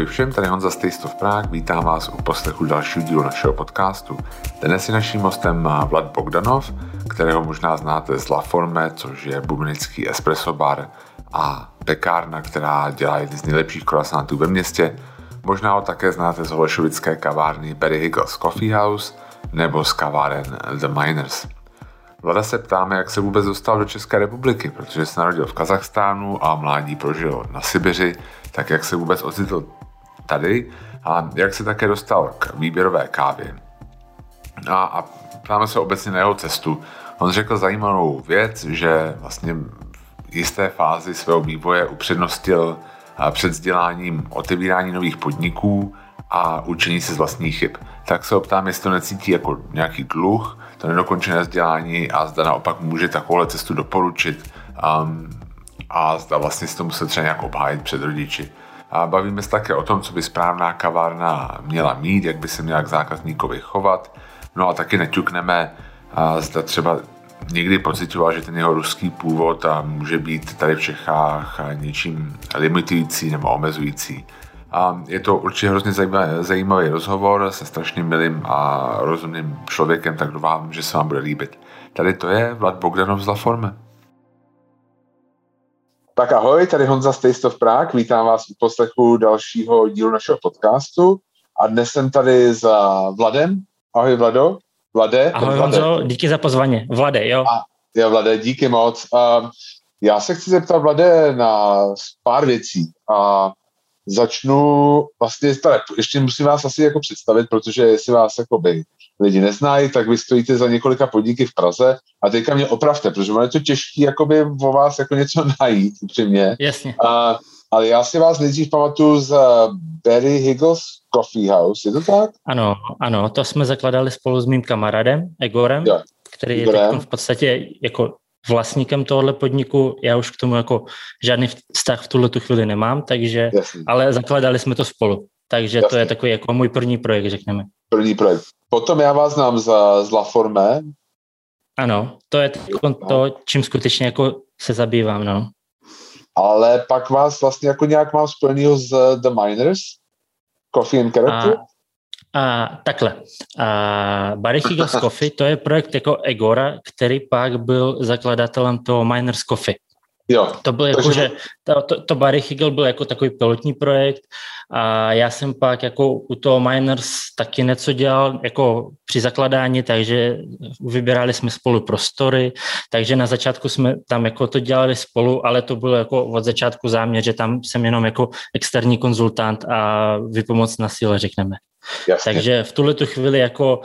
Ahoj všem, tady Honza z Taste of Prague, vítám vás u poslechu dalšího dílu našeho podcastu. Dnes je naším hostem Vlad Bogdanov, kterého možná znáte z La Forme, což je bubnický espresso bar a pekárna, která dělá jedny z nejlepších croissantů ve městě. Možná ho také znáte z holešovické kavárny Berry Higgles Coffee House nebo z kaváren The Miners. Vlada se ptáme, jak se vůbec dostal do České republiky, protože se narodil v Kazachstánu a mládí prožil na Sibiři, tak jak se vůbec ocitl tady a jak se také dostal k výběrové kávě. A, a ptáme se obecně na jeho cestu. On řekl zajímavou věc, že vlastně v jisté fázi svého vývoje upřednostil před vzděláním otevírání nových podniků a učení se z vlastních chyb. Tak se optám, jestli to necítí jako nějaký dluh, to nedokončené vzdělání a zda naopak může takovouhle cestu doporučit um, a zda vlastně si to musel třeba nějak obhájit před rodiči. A bavíme se také o tom, co by správná kavárna měla mít, jak by se měla k zákazníkovi chovat. No a taky neťukneme, zda třeba někdy pocitoval, že ten jeho ruský původ a může být tady v Čechách něčím limitující nebo omezující. A je to určitě hrozně zajímavý rozhovor se strašně milým a rozumným člověkem, tak doufám, že se vám bude líbit. Tady to je Vlad Bogdanov z La Forme. Tak ahoj, tady Honza z Taste of Prague, vítám vás u poslechu dalšího dílu našeho podcastu a dnes jsem tady za Vladem. Ahoj Vlado. Vlade. Ahoj Vlade. Honzo, díky za pozvání. Vlade, jo. A, jo, Vlade, díky moc. A já se chci zeptat Vlade na pár věcí. A začnu vlastně, tady, ještě musím vás asi jako představit, protože jestli vás jakoby lidi neznají, tak vy stojíte za několika podniky v Praze a teďka mě opravte, protože je to těžké jakoby o vás jako něco najít, upřímně. Jasně. A, ale já si vás nejdřív pamatuju z Barry Higgles Coffee House, je to tak? Ano, ano, to jsme zakladali spolu s mým kamarádem Egorem, jo. který Igorem. je v podstatě jako vlastníkem tohohle podniku. Já už k tomu jako žádný vztah v tuhle tu chvíli nemám, takže, Jasný. ale zakladali jsme to spolu. Takže Jasný. to je takový jako můj první projekt, řekněme. První projekt. Potom já vás znám za, z La Forme. Ano, to je to, čím skutečně jako se zabývám, no. Ale pak vás vlastně jako nějak mám spojenýho z The Miners, Coffee and Character. A, a takhle. A Barry Higgles Coffee, to je projekt jako Egora, který pak byl zakladatelem toho Miners Coffee. Jo. To byl jako, že to, to, to Barry Higgle byl jako takový pilotní projekt a já jsem pak jako u toho Miners taky něco dělal jako při zakladání, takže vybírali jsme spolu prostory, takže na začátku jsme tam jako to dělali spolu, ale to bylo jako od začátku záměr, že tam jsem jenom jako externí konzultant a vypomoc na síle, řekneme. Jasně. Takže v tuhle tu chvíli jako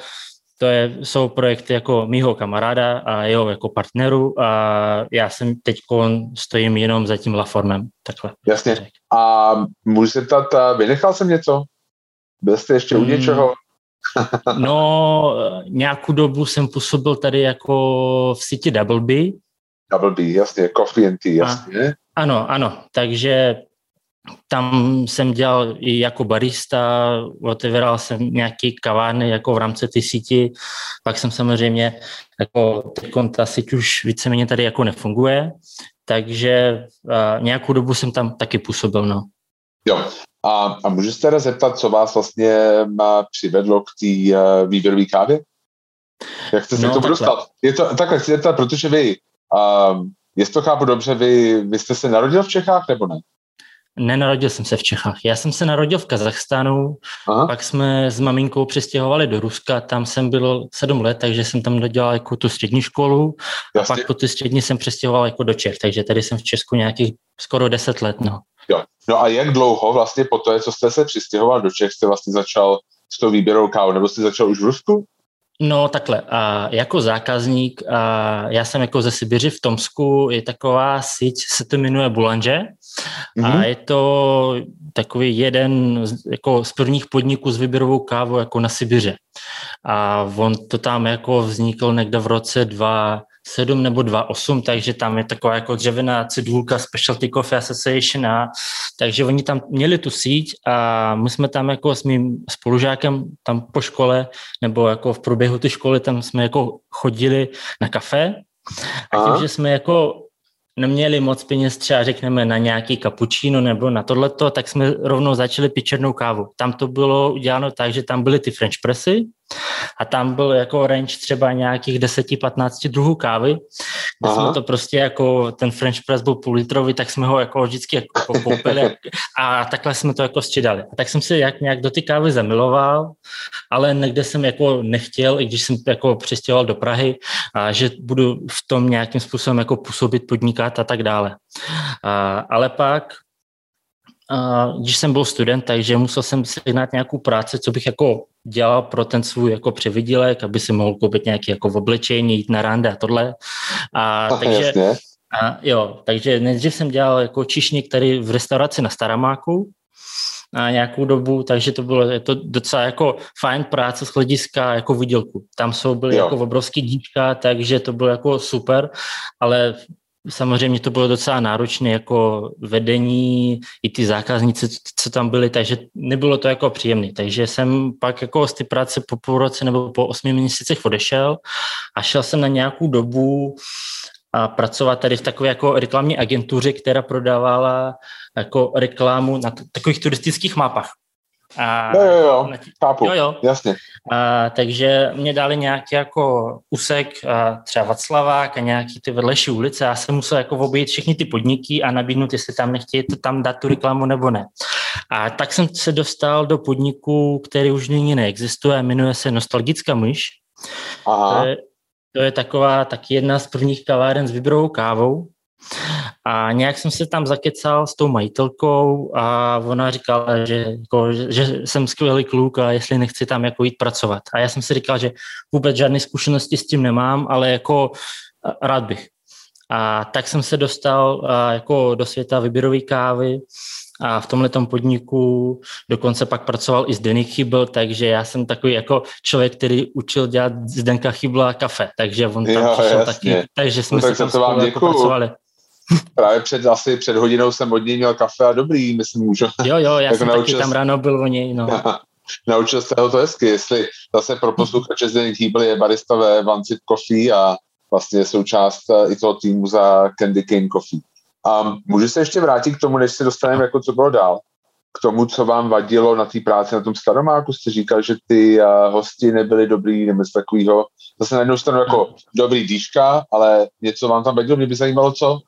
to je, jsou projekty jako mýho kamaráda a jeho jako partneru a já jsem teď stojím jenom za tím Laformem. Takhle. Jasně. A můžu se ptat, vynechal jsem něco? Byl jste ještě u hmm. něčeho? no, nějakou dobu jsem působil tady jako v síti Double B. Double B, jasně, Coffee and Tea, jasně. A, ano, ano, takže tam jsem dělal i jako barista, otevíral jsem nějaký kavárny jako v rámci té síti, pak jsem samozřejmě, jako teď ta síť už víceméně tady jako nefunguje, takže uh, nějakou dobu jsem tam taky působil, no. Jo, a, a můžu se teda zeptat, co vás vlastně přivedlo k té uh, výběrové kávě? Jak jste se no, k tomu dostal? Je to, takhle chci zeptat, protože vy, um, jestli to chápu dobře, vy, vy jste se narodil v Čechách nebo ne? Nenarodil jsem se v Čechách. Já jsem se narodil v Kazachstánu, Aha. pak jsme s maminkou přestěhovali do Ruska, tam jsem byl sedm let, takže jsem tam dodělal jako tu střední školu Jasně. a pak po tu střední jsem přestěhoval jako do Čech, takže tady jsem v Česku nějakých skoro deset let. No. Jo. no a jak dlouho vlastně po to, co jste se přestěhoval do Čech, jste vlastně začal s tou výběrou kávu, nebo jste začal už v Rusku? No takhle, a jako zákazník, a já jsem jako ze Sibiři v Tomsku, je taková síť, se to jmenuje Boulanger mm-hmm. a je to takový jeden jako z prvních podniků s výběrovou kávou jako na Sibiře. A on to tam jako vznikl někde v roce 2, 7 nebo 2.8, takže tam je taková jako dřevěná cedulka Specialty Coffee Association a takže oni tam měli tu síť a my jsme tam jako s mým spolužákem tam po škole nebo jako v průběhu ty školy tam jsme jako chodili na kafe a tím, že jsme jako neměli moc peněz třeba řekneme na nějaký kapučíno nebo na tohleto, tak jsme rovnou začali pít černou kávu. Tam to bylo uděláno tak, že tam byly ty French pressy a tam byl jako range třeba nějakých 10-15 druhů kávy, kde Aha. jsme to prostě jako, ten French press byl půl litrový, tak jsme ho jako vždycky jako koupili a takhle jsme to jako střídali. A tak jsem si jak nějak do ty kávy zamiloval, ale někde jsem jako nechtěl, i když jsem jako přistěhoval do Prahy, a že budu v tom nějakým způsobem jako působit, podnikat a tak dále. A, ale pak a když jsem byl student, takže musel jsem sehnat nějakou práci, co bych jako dělal pro ten svůj jako převidílek, aby si mohl koupit nějaké jako v oblečení, jít na rande a tohle. A, Ach, takže, a, jo, takže nejdřív jsem dělal jako čišník tady v restauraci na Staramáku, na nějakou dobu, takže to bylo je to docela jako fajn práce z hlediska jako výdělku. Tam jsou byly jo. jako obrovský díčka, takže to bylo jako super, ale samozřejmě to bylo docela náročné jako vedení, i ty zákazníci, co tam byli, takže nebylo to jako příjemné. Takže jsem pak jako z ty práce po půl roce nebo po osmi měsících odešel a šel jsem na nějakou dobu a pracovat tady v takové jako reklamní agentuře, která prodávala jako reklamu na takových turistických mapách. A, jo, jo, jo, chápu, jo, jo. jasně. A, takže mě dali nějaký jako úsek, a třeba Vaclavák a nějaký ty vedlejší ulice. Já jsem musel jako obejít všechny ty podniky a nabídnout, jestli tam nechtějí to tam dát tu reklamu nebo ne. A tak jsem se dostal do podniku, který už nyní neexistuje, jmenuje se Nostalgická myš. Aha. To je, to je taková taky jedna z prvních kaváren s vybrovou kávou. A nějak jsem se tam zakecal s tou majitelkou a ona říkala, že, jako, že jsem skvělý kluk a jestli nechci tam jako jít pracovat. A já jsem si říkal, že vůbec žádné zkušenosti s tím nemám, ale jako rád bych. A tak jsem se dostal a, jako do světa vyběrové kávy a v tomhle podniku dokonce pak pracoval i Zdeněk Chybl, takže já jsem takový jako člověk, který učil dělat Zdenka Chybla kafe, takže on tam jo, přišel jasně. taky, takže jsme no, tak se tam spolu jako pracovali. Právě před, asi před hodinou jsem od něj měl kafe a dobrý, myslím, můžu. Jo, jo, já jako jsem taky tam ráno byl o něj, no. naučil se ho to hezky, jestli zase pro posluchače Zdeněk Chybl je barista ve Vancit Coffee a vlastně je součást eh, i toho týmu za Candy Cane Coffee. A můžu se ještě vrátit k tomu, než se dostaneme, jako co bylo dál. K tomu, co vám vadilo na té práci na tom staromáku, jste říkal, že ty uh, hosti nebyli dobrý, nebo z takového. Zase na jednu stranu jako dobrý dýška, ale něco vám tam vadilo, mě by zajímalo, co?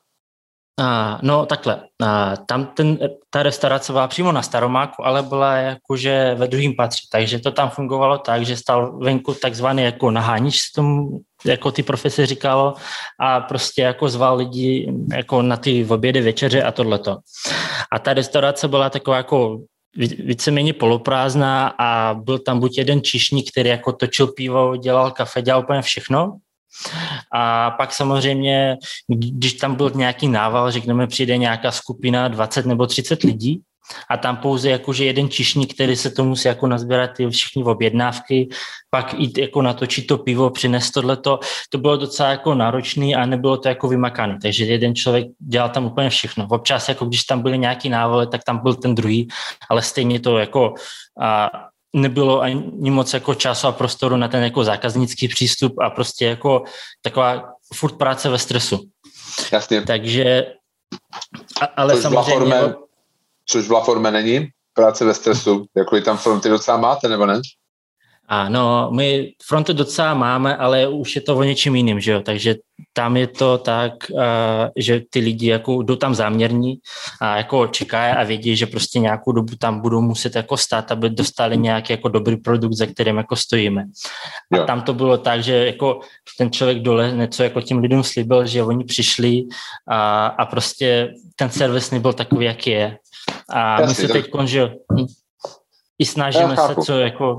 A, no takhle, a, tam ten, ta restaurace byla přímo na Staromáku, ale byla jakože ve druhém patře, takže to tam fungovalo tak, že stal venku takzvaný jako nahánič, se tomu jako ty profese říkalo a prostě jako zval lidi jako na ty obědy, večeře a tohleto. A ta restaurace byla taková jako víceméně poloprázdná a byl tam buď jeden čišník, který jako točil pivo, dělal kafe, dělal úplně všechno a pak samozřejmě, když tam byl nějaký nával, řekneme, přijde nějaká skupina 20 nebo 30 lidí, a tam pouze jakože jeden čišník, který se to musí jako nazbírat ty všechny objednávky, pak jít jako natočit to pivo, přinést tohleto, to bylo docela jako náročný a nebylo to jako vymakané, takže jeden člověk dělal tam úplně všechno. Občas, jako když tam byly nějaký návale, tak tam byl ten druhý, ale stejně to jako a nebylo ani moc jako času a prostoru na ten jako zákaznický přístup a prostě jako taková furt práce ve stresu. Jasně. Takže, ale což samozřejmě... Forme, což v La Forme není práce ve stresu, jako i tam fronty docela máte, nebo ne? Ano, my fronty docela máme, ale už je to o něčem jiným, že jo? takže tam je to tak, že ty lidi jako jdou tam záměrní a jako čekají a vědí, že prostě nějakou dobu tam budou muset jako stát, aby dostali nějaký jako dobrý produkt, za kterým jako stojíme. A jo. tam to bylo tak, že jako ten člověk dole něco jako tím lidem slíbil, že oni přišli a, a prostě ten servis nebyl takový, jaký je. A Jasně, my se teď, že i snažíme se co jako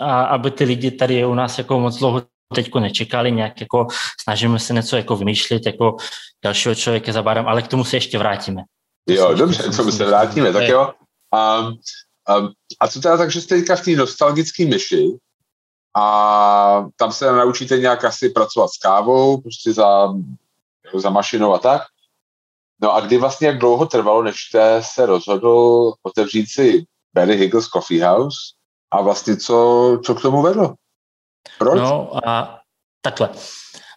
a aby ty lidi tady u nás jako moc dlouho teďko nečekali, nějak jako snažíme se něco jako vymýšlet, jako dalšího člověka zabádám, ale k tomu se ještě vrátíme. Jo, dobře, k tomu se vrátíme, tak jo. A, a, a co teda takže jste teďka v té nostalgické myši a tam se naučíte nějak asi pracovat s kávou, prostě za, jako za mašinou a tak. No a kdy vlastně, jak dlouho trvalo, než jste se rozhodl otevřít si Barry Higgles Coffee House a vlastně co, co k tomu vedlo? Proč? No a takhle.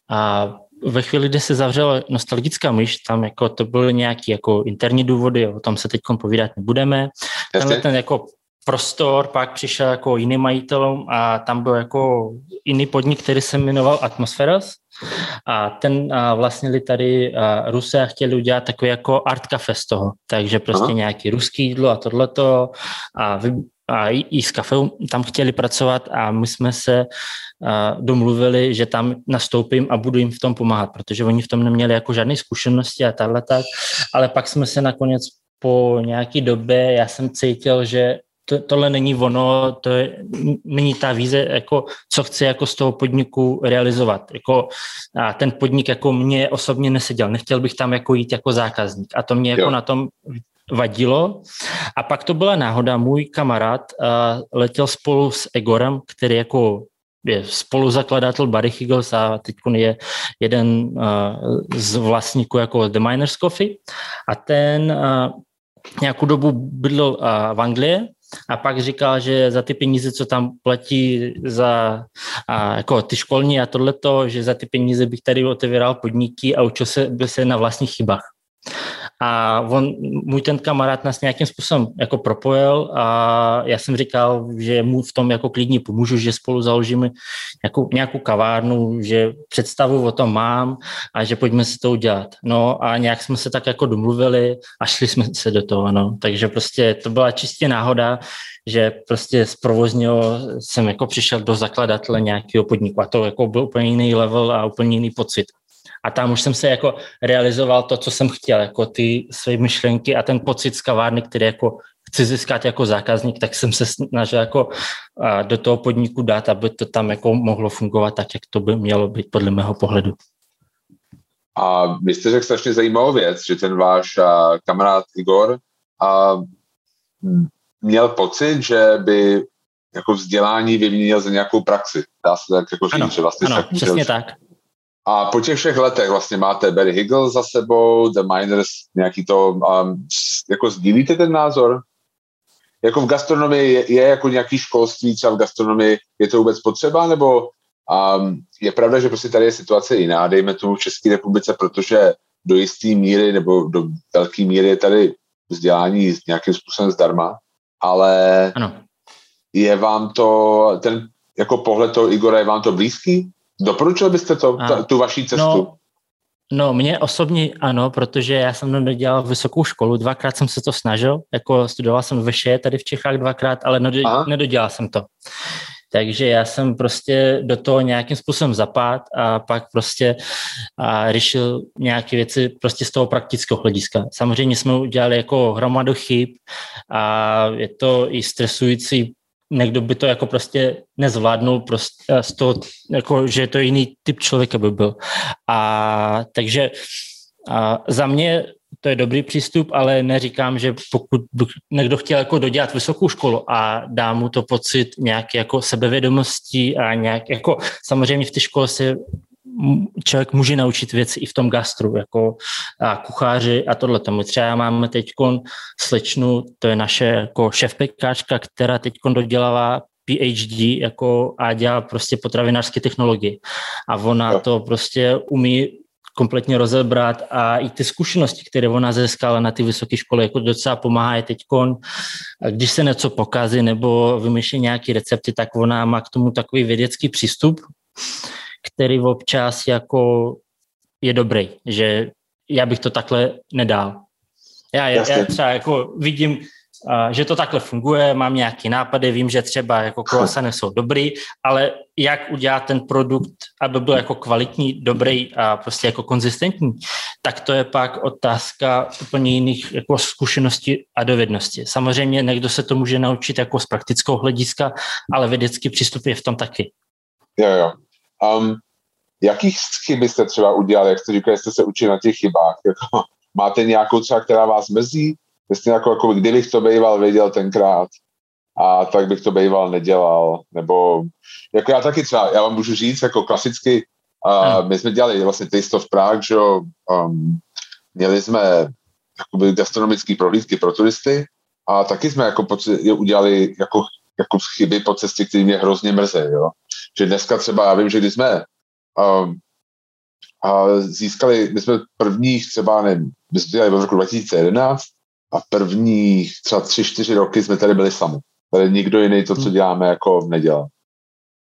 A ve chvíli, kdy se zavřela nostalgická myš, tam jako to byly nějaké jako interní důvody, o tom se teď povídat nebudeme. Tenhle ten jako prostor, pak přišel jako jiný majitelům a tam byl jako jiný podnik, který se jmenoval Atmosferas a ten a vlastnili tady a Rusy a chtěli udělat takový jako art cafe z toho, takže prostě Aha. nějaký ruský jídlo a tohleto a, vy, a i s kafeu tam chtěli pracovat a my jsme se domluvili, že tam nastoupím a budu jim v tom pomáhat, protože oni v tom neměli jako žádné zkušenosti a takhle tak, ale pak jsme se nakonec po nějaké době, já jsem cítil, že to, tohle není ono, to je, není ta víze, jako, co chci jako z toho podniku realizovat. Jako, a ten podnik jako mě osobně neseděl, nechtěl bych tam jako jít jako zákazník. A to mě jako na tom vadilo. A pak to byla náhoda, můj kamarád uh, letěl spolu s Egorem, který jako je spoluzakladatel Barry Higgles a teď je jeden uh, z vlastníků jako The Miners Coffee a ten uh, nějakou dobu bydlel uh, v Anglii a pak říkal, že za ty peníze, co tam platí za a jako ty školní a tohleto, že za ty peníze bych tady otevíral podniky a učil se, byl se na vlastních chybách. A on, můj ten kamarád nás nějakým způsobem jako propojil a já jsem říkal, že mu v tom jako klidně pomůžu, že spolu založíme nějakou, nějakou kavárnu, že představu o tom mám a že pojďme si to udělat. No a nějak jsme se tak jako domluvili a šli jsme se do toho, no. Takže prostě to byla čistě náhoda, že prostě z provozního jsem jako přišel do zakladatele nějakého podniku a to jako byl úplně jiný level a úplně jiný pocit a tam už jsem se jako realizoval to, co jsem chtěl, jako ty své myšlenky a ten pocit z kavárny, který jako chci získat jako zákazník, tak jsem se snažil jako do toho podniku dát, aby to tam jako mohlo fungovat tak, jak to by mělo být podle mého pohledu. A vy jste řekl strašně zajímavou věc, že ten váš a, kamarád Igor a, měl pocit, že by jako vzdělání vyměnil za nějakou praxi. Dá se tak jako říct, ano, že vlastně ano, tak přesně tak. A po těch všech letech vlastně máte Barry Higgle za sebou, The Miners, nějaký to, um, jako sdílíte ten názor? Jako v gastronomii je, je jako nějaký školství, třeba v gastronomii je to vůbec potřeba, nebo um, je pravda, že prostě tady je situace jiná, dejme tomu v České republice, protože do jisté míry nebo do velké míry je tady vzdělání nějakým způsobem zdarma, ale ano. je vám to, ten jako pohled toho Igora, je vám to blízký? Doporučil byste to, ta, tu vaší cestu? No, no, mě osobně ano, protože já jsem nedodělal vysokou školu, dvakrát jsem se to snažil, jako studoval jsem ve Še tady v Čechách dvakrát, ale nedodělal jsem to. Takže já jsem prostě do toho nějakým způsobem zapad a pak prostě a řešil nějaké věci prostě z toho praktického hlediska. Samozřejmě jsme udělali jako hromadu chyb a je to i stresující někdo by to jako prostě nezvládnul prostě z toho, jako, že to jiný typ člověka by byl. A takže a za mě to je dobrý přístup, ale neříkám, že pokud by někdo chtěl jako dodělat vysokou školu a dá mu to pocit nějaké jako sebevědomosti a nějak jako samozřejmě v té škole se člověk může naučit věci i v tom gastru, jako a kucháři a tohle. My třeba máme teď slečnu, to je naše jako šéf pekáčka, která teď dodělává PhD jako a dělá prostě potravinářské technologie. A ona to prostě umí kompletně rozebrat a i ty zkušenosti, které ona získala na ty vysoké školy, jako docela pomáhá teď. Když se něco pokazí nebo vymýšlí nějaké recepty, tak ona má k tomu takový vědecký přístup, který občas jako je dobrý, že já bych to takhle nedal. Já, já třeba jako vidím, že to takhle funguje, mám nějaký nápady, vím, že třeba jako croissany jsou dobrý, ale jak udělat ten produkt, aby byl jako kvalitní, dobrý a prostě jako konzistentní, tak to je pak otázka úplně jiných jako zkušeností a dovedností. Samozřejmě někdo se to může naučit jako z praktického hlediska, ale vědecký přístup je v tom taky. Jo, jo. Um, jakých chyb jste třeba udělali, jak jste říkali, jste se učili na těch chybách? Jako, máte nějakou třeba, která vás mrzí? Jste jako, jako, kdybych to býval věděl tenkrát, a tak bych to býval nedělal, nebo jako já taky třeba, já vám můžu říct, jako klasicky, uh, my jsme dělali vlastně Taste of Prague, že um, měli jsme jakoby gastronomické prohlídky pro turisty a taky jsme jako udělali jako, jako chyby po cestě, které mě hrozně mrzí, jo že dneska třeba, já vím, že když jsme um, a získali, my jsme prvních třeba, nevím, my jsme dělali v roku 2011 a prvních třeba tři, čtyři roky jsme tady byli sami. Tady nikdo jiný to, co hmm. děláme, jako nedělal.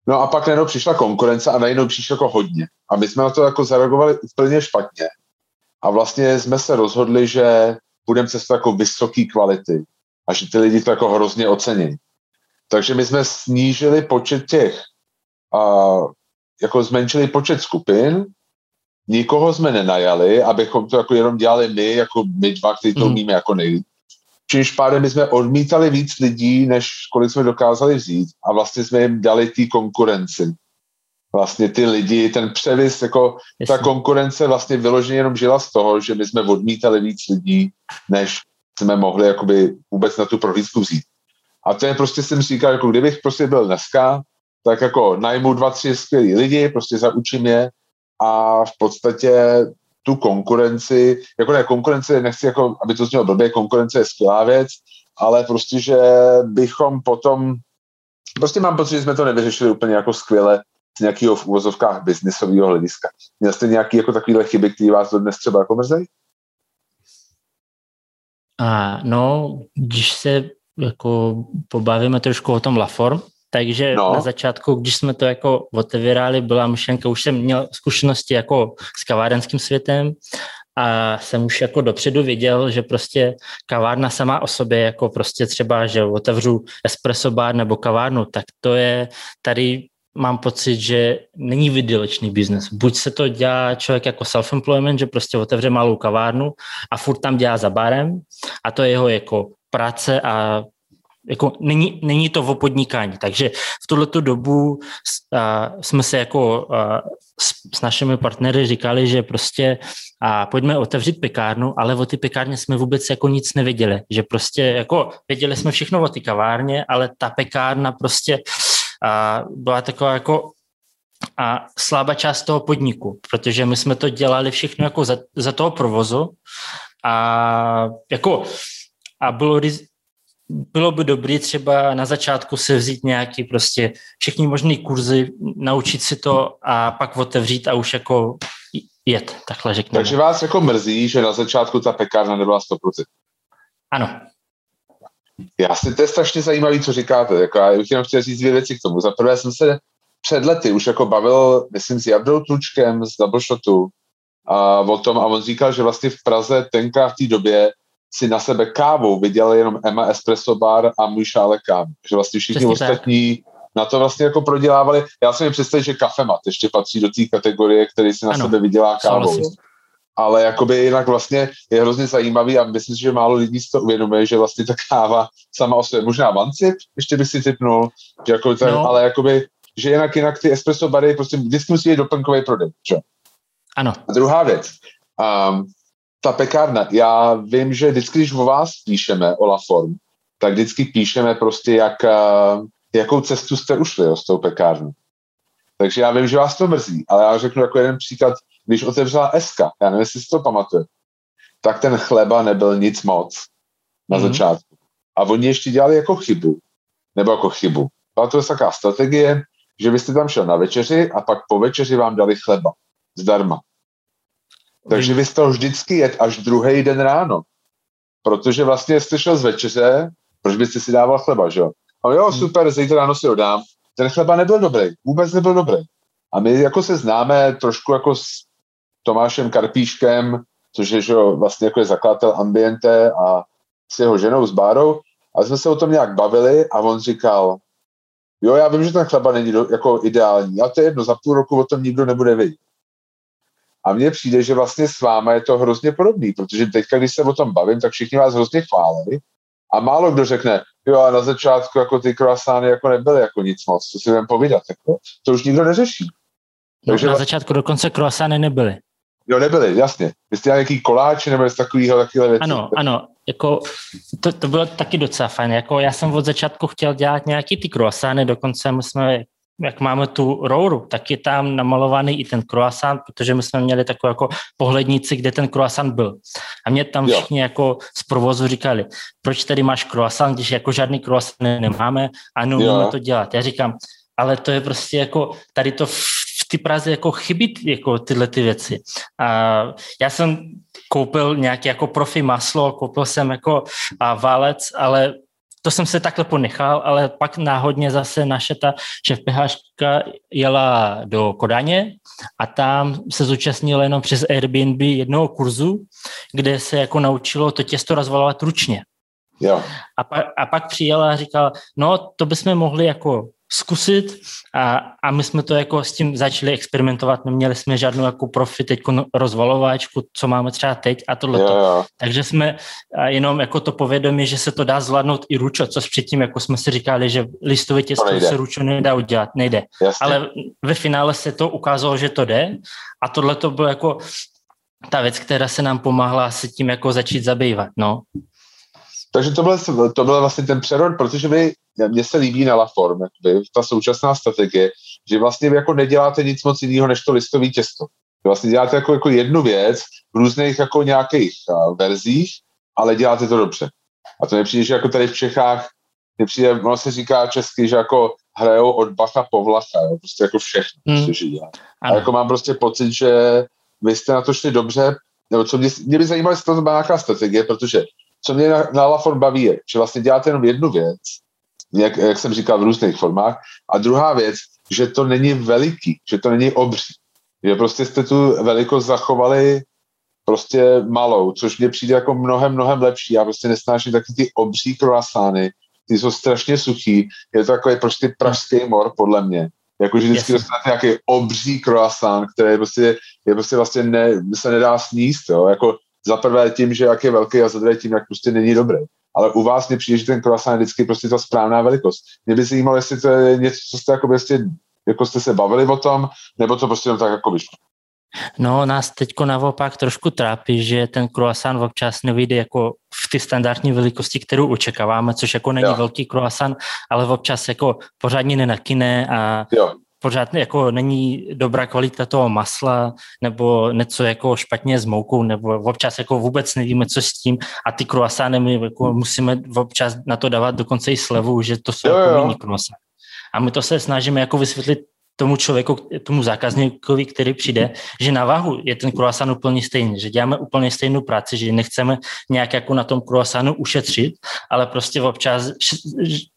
No a pak najednou přišla konkurence a najednou přišlo jako hodně. A my jsme na to jako zareagovali úplně špatně. A vlastně jsme se rozhodli, že budeme cestovat jako vysoké kvality a že ty lidi to jako hrozně ocení. Takže my jsme snížili počet těch, a jako zmenšili počet skupin, nikoho jsme nenajali, abychom to jako jenom dělali my, jako my dva, kteří to hmm. umíme jako nejlíp. Čímž pádem my jsme odmítali víc lidí, než kolik jsme dokázali vzít a vlastně jsme jim dali té konkurenci. Vlastně ty lidi, ten převis, jako Jasně. ta konkurence vlastně vyloženě jenom žila z toho, že my jsme odmítali víc lidí, než jsme mohli jakoby vůbec na tu prohlídku vzít. A to je prostě, jsem říkal, jako kdybych prostě byl dneska, tak jako najmu dva, tři skvělí lidi, prostě zaučím je a v podstatě tu konkurenci, jako ne konkurence, nechci jako, aby to znělo blbě, konkurence je skvělá věc, ale prostě, že bychom potom, prostě mám pocit, že jsme to nevyřešili úplně jako skvěle z nějakého v úvozovkách biznisového hlediska. Měl jste nějaký jako takovýhle chyby, které vás to dnes třeba jako mrzejí? A no, když se jako pobavíme trošku o tom Laform, takže no. na začátku, když jsme to jako otevírali, byla myšlenka, už jsem měl zkušenosti jako s kavárenským světem a jsem už jako dopředu viděl, že prostě kavárna sama o sobě, jako prostě třeba, že otevřu espresso bar nebo kavárnu, tak to je tady mám pocit, že není vydělečný biznes. Buď se to dělá člověk jako self-employment, že prostě otevře malou kavárnu a furt tam dělá za barem a to je jeho jako práce a jako není, není to o podnikání. Takže v tuhletu dobu a, jsme se jako a, s, s našimi partnery říkali, že prostě a pojďme otevřít pekárnu, ale o ty pekárně jsme vůbec jako nic nevěděli. Že prostě jako věděli jsme všechno o ty kavárně, ale ta pekárna prostě a byla taková jako a slabá část toho podniku, protože my jsme to dělali všechno jako za, za toho provozu a jako a bylo, bylo by dobré třeba na začátku se vzít nějaký prostě všechny možné kurzy, naučit si to a pak otevřít a už jako jet, takhle řekněme. Takže vás jako mrzí, že na začátku ta pekárna nebyla 100%. Ano. Já si to je strašně zajímavý, co říkáte. Jako já bych jenom chtěl říct dvě věci k tomu. Za prvé jsem se před lety už jako bavil, myslím, s Jardou Tlučkem z Double Shotu a o tom a on říkal, že vlastně v Praze tenkrát v té době si na sebe kávou viděl jenom Emma Espresso Bar a můj šálek kávy. Že vlastně všichni Přesně ostatní tak. na to vlastně jako prodělávali. Já jsem mi představil, že kafemat ještě patří do té kategorie, který si na ano, sebe vydělá kávou. Ale jakoby jinak vlastně je hrozně zajímavý a myslím, že málo lidí si to uvědomuje, že vlastně ta káva sama o sobě, možná vancip, ještě bych si typnul, že jako to, no. ale jakoby, že jinak, jinak ty espresso bary prostě vždycky musí být doplňkový prodej. Čo? Ano. A druhá věc. Um, ta pekárna, já vím, že vždycky, když o vás píšeme, o La Form, tak vždycky píšeme prostě, jak, eh, jakou cestu jste ušli jo, s tou pekárnou. Takže já vím, že vás to mrzí, ale já řeknu jako jeden příklad, když otevřela SK, já nevím, jestli si to pamatuje, tak ten chleba nebyl nic moc na mm-hmm. začátku. A oni ještě dělali jako chybu, nebo jako chybu. Byla to taková strategie, že vy jste tam šel na večeři a pak po večeři vám dali chleba zdarma. Takže vy jste to vždycky jet až druhý den ráno. Protože vlastně jste šel z večeře, proč byste si dával chleba, že jo? A jo, hmm. super, zítra ráno si ho dám. Ten chleba nebyl dobrý, vůbec nebyl dobrý. A my jako se známe trošku jako s Tomášem Karpíškem, což je že jo, vlastně jako je zakladatel Ambiente a s jeho ženou, s Bárou. A jsme se o tom nějak bavili a on říkal, jo, já vím, že ten chleba není do, jako ideální, a to je jedno, za půl roku o tom nikdo nebude vědět. A mně přijde, že vlastně s váma je to hrozně podobný, protože teďka, když se o tom bavím, tak všichni vás hrozně chválili a málo kdo řekne, jo, a na začátku jako ty croissany jako nebyly jako nic moc, co si budeme povídat, jako, to už nikdo neřeší. No, Takže na začátku dokonce croissany nebyly. Jo, nebyly, jasně. Vy jste nějaký koláč nebo z takového věcí? Ano, ano. Jako, to, to, bylo taky docela fajn. Jako, já jsem od začátku chtěl dělat nějaký ty croissany, dokonce my jsme jak máme tu rouru, tak je tam namalovaný i ten croissant, protože my jsme měli takovou jako pohlednici, kde ten croissant byl. A mě tam jo. všichni jako z provozu říkali, proč tady máš croissant, když jako žádný croissant nemáme a neumíme to dělat. Já říkám, ale to je prostě jako, tady to v ty Praze jako chybí jako tyhle ty věci. A já jsem koupil nějaký jako profi maslo, koupil jsem jako a válec, ale to jsem se takhle ponechal, ale pak náhodně zase naše ta šéf PHčka jela do Kodaně a tam se zúčastnila jenom přes Airbnb jednoho kurzu, kde se jako naučilo to těsto rozvalovat ručně. Jo. A, pa, a pak přijela a říkala, no to bychom mohli jako zkusit a, a my jsme to jako s tím začali experimentovat, neměli jsme žádnou jako profi teď rozvalováčku, co máme třeba teď a tohle. Takže jsme jenom jako to povědomí, že se to dá zvládnout i ručo, což předtím jako jsme si říkali, že listové těsto se ručo nedá udělat, nejde. Jasně. Ale ve finále se to ukázalo, že to jde a tohle to bylo jako ta věc, která se nám pomáhla se tím jako začít zabývat, no. Takže to byl, to byl vlastně ten přerod, protože vy, mně se líbí na Laform, jakoby, ta současná strategie, že vlastně vy jako neděláte nic moc jiného, než to listový těsto. Vy vlastně děláte jako, jako jednu věc v různých jako nějakých uh, verzích, ale děláte to dobře. A to nepřijde, že jako tady v Čechách nepřijde, ono se říká česky, že jako hrajou od Bacha po Vlacha, jo, prostě jako všechno, hmm. prostě, že dělá. A jako mám prostě pocit, že vy jste na to šli dobře, nebo co mě, mě by zajímalo, jestli to byla nějaká strategie, protože co mě na, na Lafon baví je, že vlastně děláte jenom jednu věc, jak, jak jsem říkal v různých formách, a druhá věc, že to není veliký, že to není obří. Že prostě jste tu velikost zachovali prostě malou, což mě přijde jako mnohem, mnohem lepší. Já prostě nesnáším taky ty obří croissány, ty jsou strašně suchý, je to takový prostě pražský mor, podle mě. Jakože vždycky Jasně. dostanete nějaký obří croissant, který prostě, je prostě vlastně ne, se nedá sníst, jo. Jako za prvé tím, že jak je velký a za druhé tím, jak prostě není dobrý. Ale u vás mě přijde, že ten croissant je vždycky prostě ta správná velikost. Mě by zajímalo, jestli to je něco, co jste jako prostě, jako jste se bavili o tom, nebo to prostě jen tak jako vyšlo. No, nás teď naopak trošku trápí, že ten croissant občas nevyjde jako v ty standardní velikosti, kterou očekáváme, což jako není jo. velký croissant, ale občas jako pořádně nenakyne a jo pořád jako není dobrá kvalita toho masla, nebo něco jako špatně s moukou, nebo občas jako vůbec nevíme, co s tím a ty croissány my jako musíme občas na to dávat dokonce i slevu, že to jsou jo, jako jo. mini croissant. A my to se snažíme jako vysvětlit tomu člověku, tomu zákazníkovi, který přijde, že na váhu je ten croissant úplně stejný, že děláme úplně stejnou práci, že nechceme nějak jako na tom croissantu ušetřit, ale prostě občas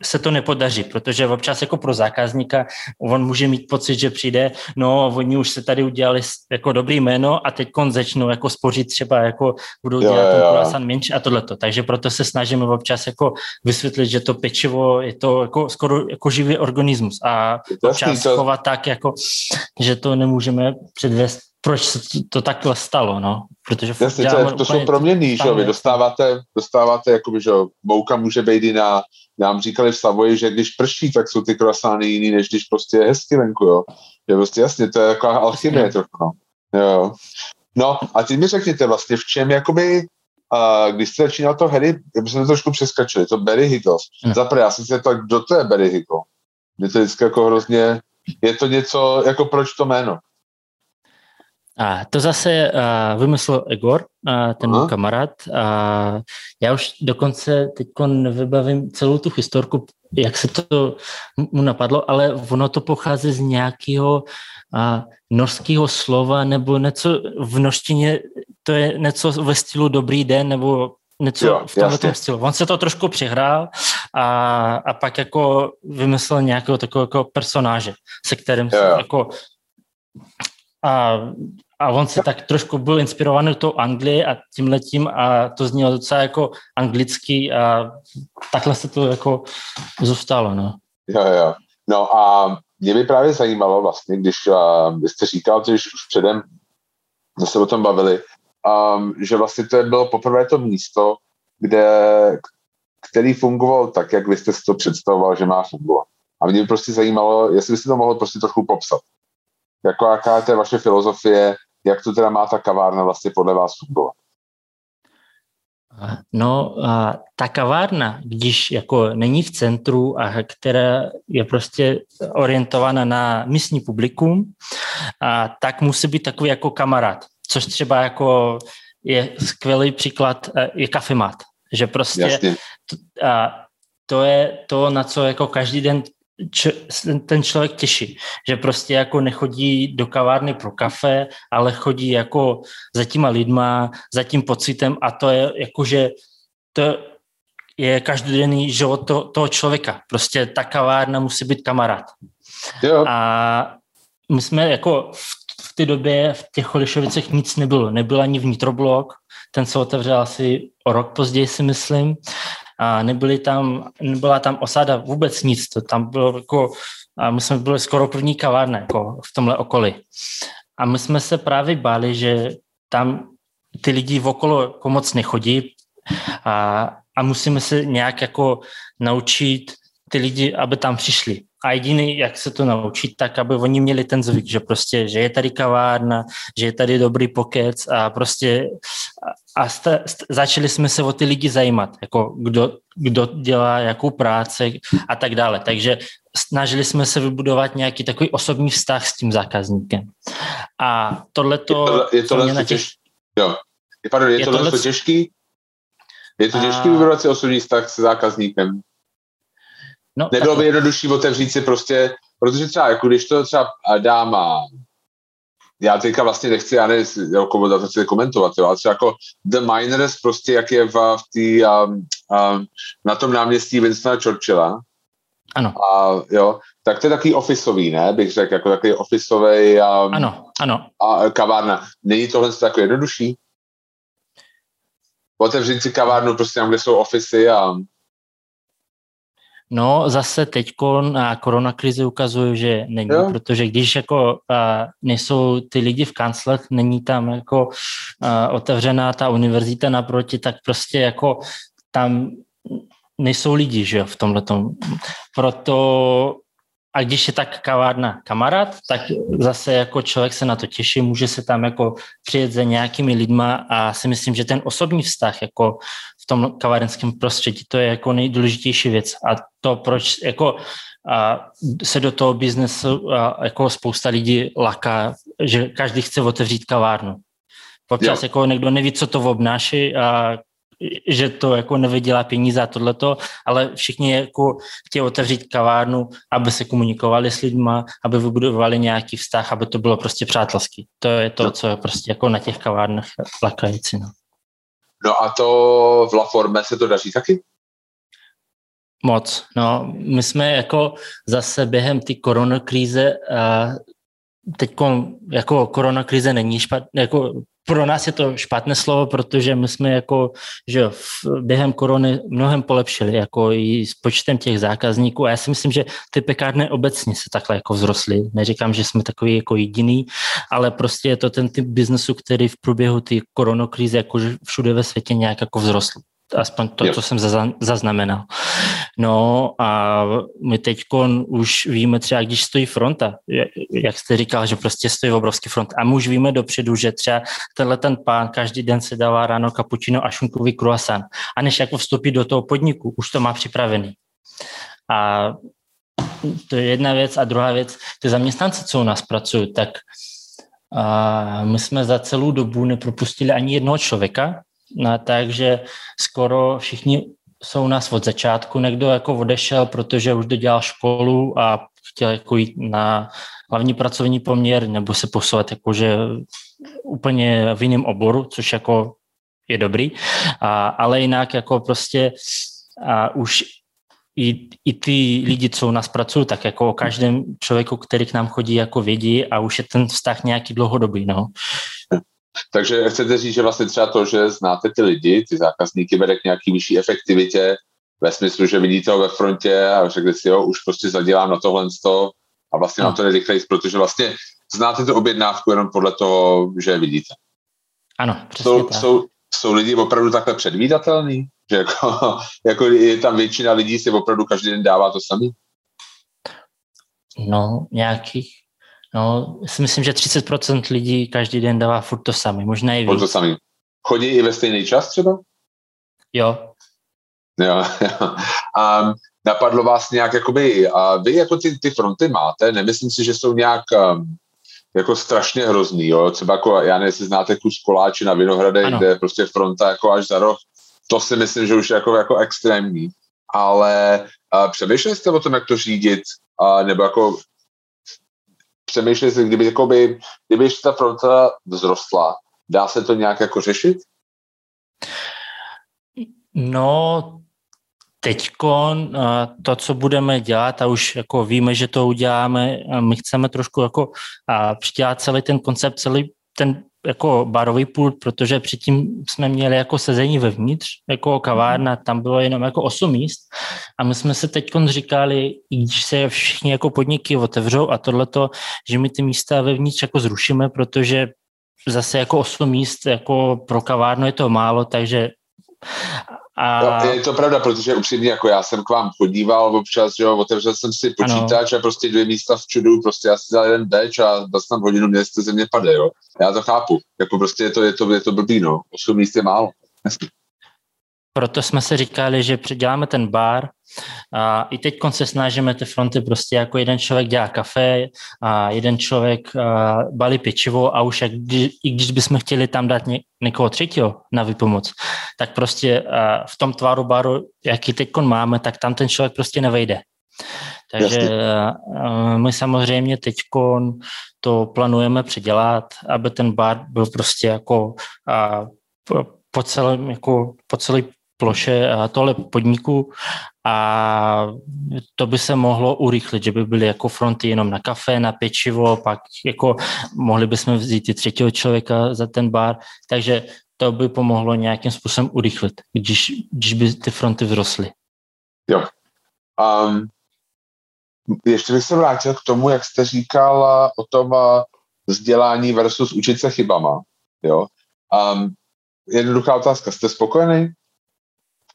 se to nepodaří, protože občas jako pro zákazníka on může mít pocit, že přijde, no oni už se tady udělali jako dobrý jméno a teď začnou jako spořit třeba jako budou dělat jo, ten croissant menší a tohleto. Takže proto se snažíme občas jako vysvětlit, že to pečivo je to jako skoro jako živý organismus a občas chovat tak, jako, že to nemůžeme předvést, proč se to takhle stalo, no. Protože Jasně, to, je, to jsou proměny, že vy dostáváte, dostáváte, jakoby, že mouka může být jiná, nám říkali v Savoji, že když prší, tak jsou ty kroasány jiný, než když prostě je hezky venku, jo. Je prostě jasně, to je jako alchymie trochu, no. Jo. No a teď mi řekněte vlastně, v čem jakoby a když jste začínal to Harry, my jsme to trošku přeskačili, to Barry Higgles. Hmm. Zaprvé, já jsem si tak, kdo to je Barry Higgles? Mě to vždycky jako hrozně je to něco, jako proč to jméno? A to zase uh, vymyslel Egor, uh, ten můj kamarád. A já už dokonce teď nevybavím celou tu historku, jak se to mu napadlo, ale ono to pochází z nějakého uh, norského slova nebo něco v noštině, to je něco ve stylu dobrý den nebo něco jo, v tomhle stylu. On se to trošku přihrál a, a pak jako vymyslel nějakého takového jako personáže, se kterým jo, jo. jako a, a on se tak trošku byl inspirovaný tou Anglii a tím letím a to znělo docela jako anglický a takhle se to jako zůstalo, no. Jo, jo. No a mě by právě zajímalo vlastně, když uh, jste říkal, že už předem jsme se o tom bavili, um, že vlastně to bylo poprvé to místo, kde, který fungoval tak, jak vy jste si to představoval, že má fungovat. A mě by prostě zajímalo, jestli byste to mohl prostě trochu popsat. Jako jaká je vaše filozofie, jak to teda má ta kavárna vlastně podle vás fungovat? No, a ta kavárna, když jako není v centru a která je prostě orientována na místní publikum, a tak musí být takový jako kamarád, což třeba jako je skvělý příklad, eh, je kafemat, že prostě to, a to je to, na co jako každý den č, ten člověk těší, že prostě jako nechodí do kavárny pro kafe, ale chodí jako za těma lidma, za tím pocitem a to je jako, že to je každodenní život to, toho člověka. Prostě ta kavárna musí být kamarád. Jo. A my jsme jako v, v té době v těch Holišovicech nic nebylo. Nebyl ani vnitroblok, ten se otevřel asi o rok později, si myslím. A nebyly tam, nebyla tam osada vůbec nic. To tam bylo jako, a my jsme byli skoro první kavárna jako v tomhle okolí. A my jsme se právě báli, že tam ty lidi okolo jako moc nechodí a, a musíme se nějak jako naučit ty lidi, aby tam přišli. A jediný, jak se to naučit, tak aby oni měli ten zvyk, že prostě, že je tady kavárna, že je tady dobrý pokec a prostě a sta, st, začali jsme se o ty lidi zajímat, jako kdo, kdo dělá jakou práci a tak dále. Takže snažili jsme se vybudovat nějaký takový osobní vztah s tím zákazníkem. A tohle to... Je, to, je tohle těž... jo. Pardon, je, je tohle těžký? Je to těžký a... vybudovat si osobní vztah s zákazníkem? No, Nebylo tak... by jednodušší otevřít si prostě, protože třeba, jako když to třeba dáma, já teďka vlastně nechci, já ne, jako, to komentovat, jo, ale třeba jako The Miners, prostě jak je v, v tý, um, um, na tom náměstí Winstona Churchilla, ano. A, jo, tak to je takový ofisový, ne, bych řekl, jako takový ofisový um, ano, ano. A kavárna. Není tohle takový jednodušší? Otevřít si kavárnu prostě tam, kde jsou ofisy a No zase teď na koronakrizi ukazuje, že není, jo. protože když jako a, nejsou ty lidi v kanclech, není tam jako a, otevřená ta univerzita naproti, tak prostě jako tam nejsou lidi, že jo, v tomhle Proto a když je tak kavárna kamarád, tak zase jako člověk se na to těší, může se tam jako přijet za nějakými lidma a si myslím, že ten osobní vztah jako v tom kavárenském prostředí, to je jako nejdůležitější věc. A to, proč jako a se do toho biznesu a jako spousta lidí laká, že každý chce otevřít kavárnu. Občas jako někdo neví, co to obnáší a že to jako nevydělá peníze a tohleto, ale všichni jako chtějí otevřít kavárnu, aby se komunikovali s lidma, aby vybudovali nějaký vztah, aby to bylo prostě přátelský. To je to, co je prostě jako na těch kavárnách lakající. No. No a to v La Forme se to daří taky? Moc. No, my jsme jako zase během ty koronakrize teď jako koronakrize není špatné, jako pro nás je to špatné slovo, protože my jsme jako, že v, během korony mnohem polepšili, jako i s počtem těch zákazníků a já si myslím, že ty pekárny obecně se takhle jako vzrostly. Neříkám, že jsme takový jako jediný, ale prostě je to ten typ biznesu, který v průběhu ty koronokrize jako všude ve světě nějak jako vzrostl aspoň to, co jsem zaznamenal. No a my teď už víme třeba, když stojí fronta, jak jste říkal, že prostě stojí obrovský front. A my už víme dopředu, že třeba tenhle ten pán každý den se dává ráno kapučino a šunkový croissant a než jako vstoupí do toho podniku, už to má připravený. A to je jedna věc. A druhá věc, ty zaměstnanci, co u nás pracují, tak a my jsme za celou dobu nepropustili ani jednoho člověka, No, takže skoro všichni jsou u nás od začátku. Někdo jako odešel, protože už dodělal školu a chtěl jako jít na hlavní pracovní poměr nebo se posouvat jakože úplně v jiném oboru, což jako je dobrý. A, ale jinak jako prostě a už i, i ty lidi, co u nás pracují, tak jako o každém člověku, který k nám chodí, jako vědí a už je ten vztah nějaký dlouhodobý. No. Takže chcete říct, že vlastně třeba to, že znáte ty lidi, ty zákazníky, vede k nějaký vyšší efektivitě, ve smyslu, že vidíte ho ve frontě a řekli si, jo, už prostě zadělám na tohle a vlastně no. na to nerychleji, protože vlastně znáte tu objednávku jenom podle toho, že vidíte. Ano, přesně jsou, tak. Jsou, jsou lidi opravdu takhle předvídatelný? Že jako, jako je tam většina lidí si opravdu každý den dává to samý? No, nějakých No, si myslím, že 30% lidí každý den dává furt to samé, možná i víc. Furt to samé. Chodí i ve stejný čas třeba? Jo. Jo, jo. A napadlo vás nějak, jakoby, a vy jako ty, ty fronty máte, nemyslím si, že jsou nějak um, jako strašně hrozný, jo, třeba jako, já nevím, jestli znáte kus koláče na Vinohrade, ano. kde je prostě fronta jako až za roh, to si myslím, že už je jako, jako extrémní, ale uh, přemýšleli jste o tom, jak to řídit, A nebo jako přemýšleli si, kdyby, jakoby, kdyby ještě ta fronta vzrostla, dá se to nějak jako řešit? No, teď to, co budeme dělat, a už jako víme, že to uděláme, my chceme trošku jako přidělat celý ten koncept, celý ten jako barový pult, protože předtím jsme měli jako sezení vevnitř, jako kavárna, tam bylo jenom jako 8 míst. A my jsme se teď říkali, i když se všichni jako podniky otevřou a tohleto, že my ty místa vevnitř jako zrušíme, protože zase jako 8 míst jako pro kavárnu je to málo, takže a... Jo, je to pravda, protože upřímně, jako já jsem k vám podíval občas, že jo, otevřel jsem si počítač ano. a prostě dvě místa v čudu, prostě já si dal jeden beč a dal jsem hodinu, mě jste země pade, jo. Já to chápu, jako prostě je to, je to, je to blbý, no. Osm míst je málo. Proto jsme si říkali, že předěláme ten bar a i teď se snažíme ty fronty prostě jako jeden člověk dělá kafe a jeden člověk balí pěčivo a už jak, i když bychom chtěli tam dát ně, někoho třetího na vypomoc, tak prostě v tom tvaru baru, jaký teď máme, tak tam ten člověk prostě nevejde. Takže Jasně. my samozřejmě teď to plánujeme předělat, aby ten bar byl prostě jako po celém, jako po celý ploše tohle podniku a to by se mohlo urychlit, že by byly jako fronty jenom na kafe, na pečivo, pak jako mohli bychom vzít i třetího člověka za ten bar, takže to by pomohlo nějakým způsobem urychlit, když, když by ty fronty vzrostly. Jo. Um, ještě bych se vrátil k tomu, jak jste říkal o tom vzdělání versus učit se chybama. Jo? Um, jednoduchá otázka, jste spokojený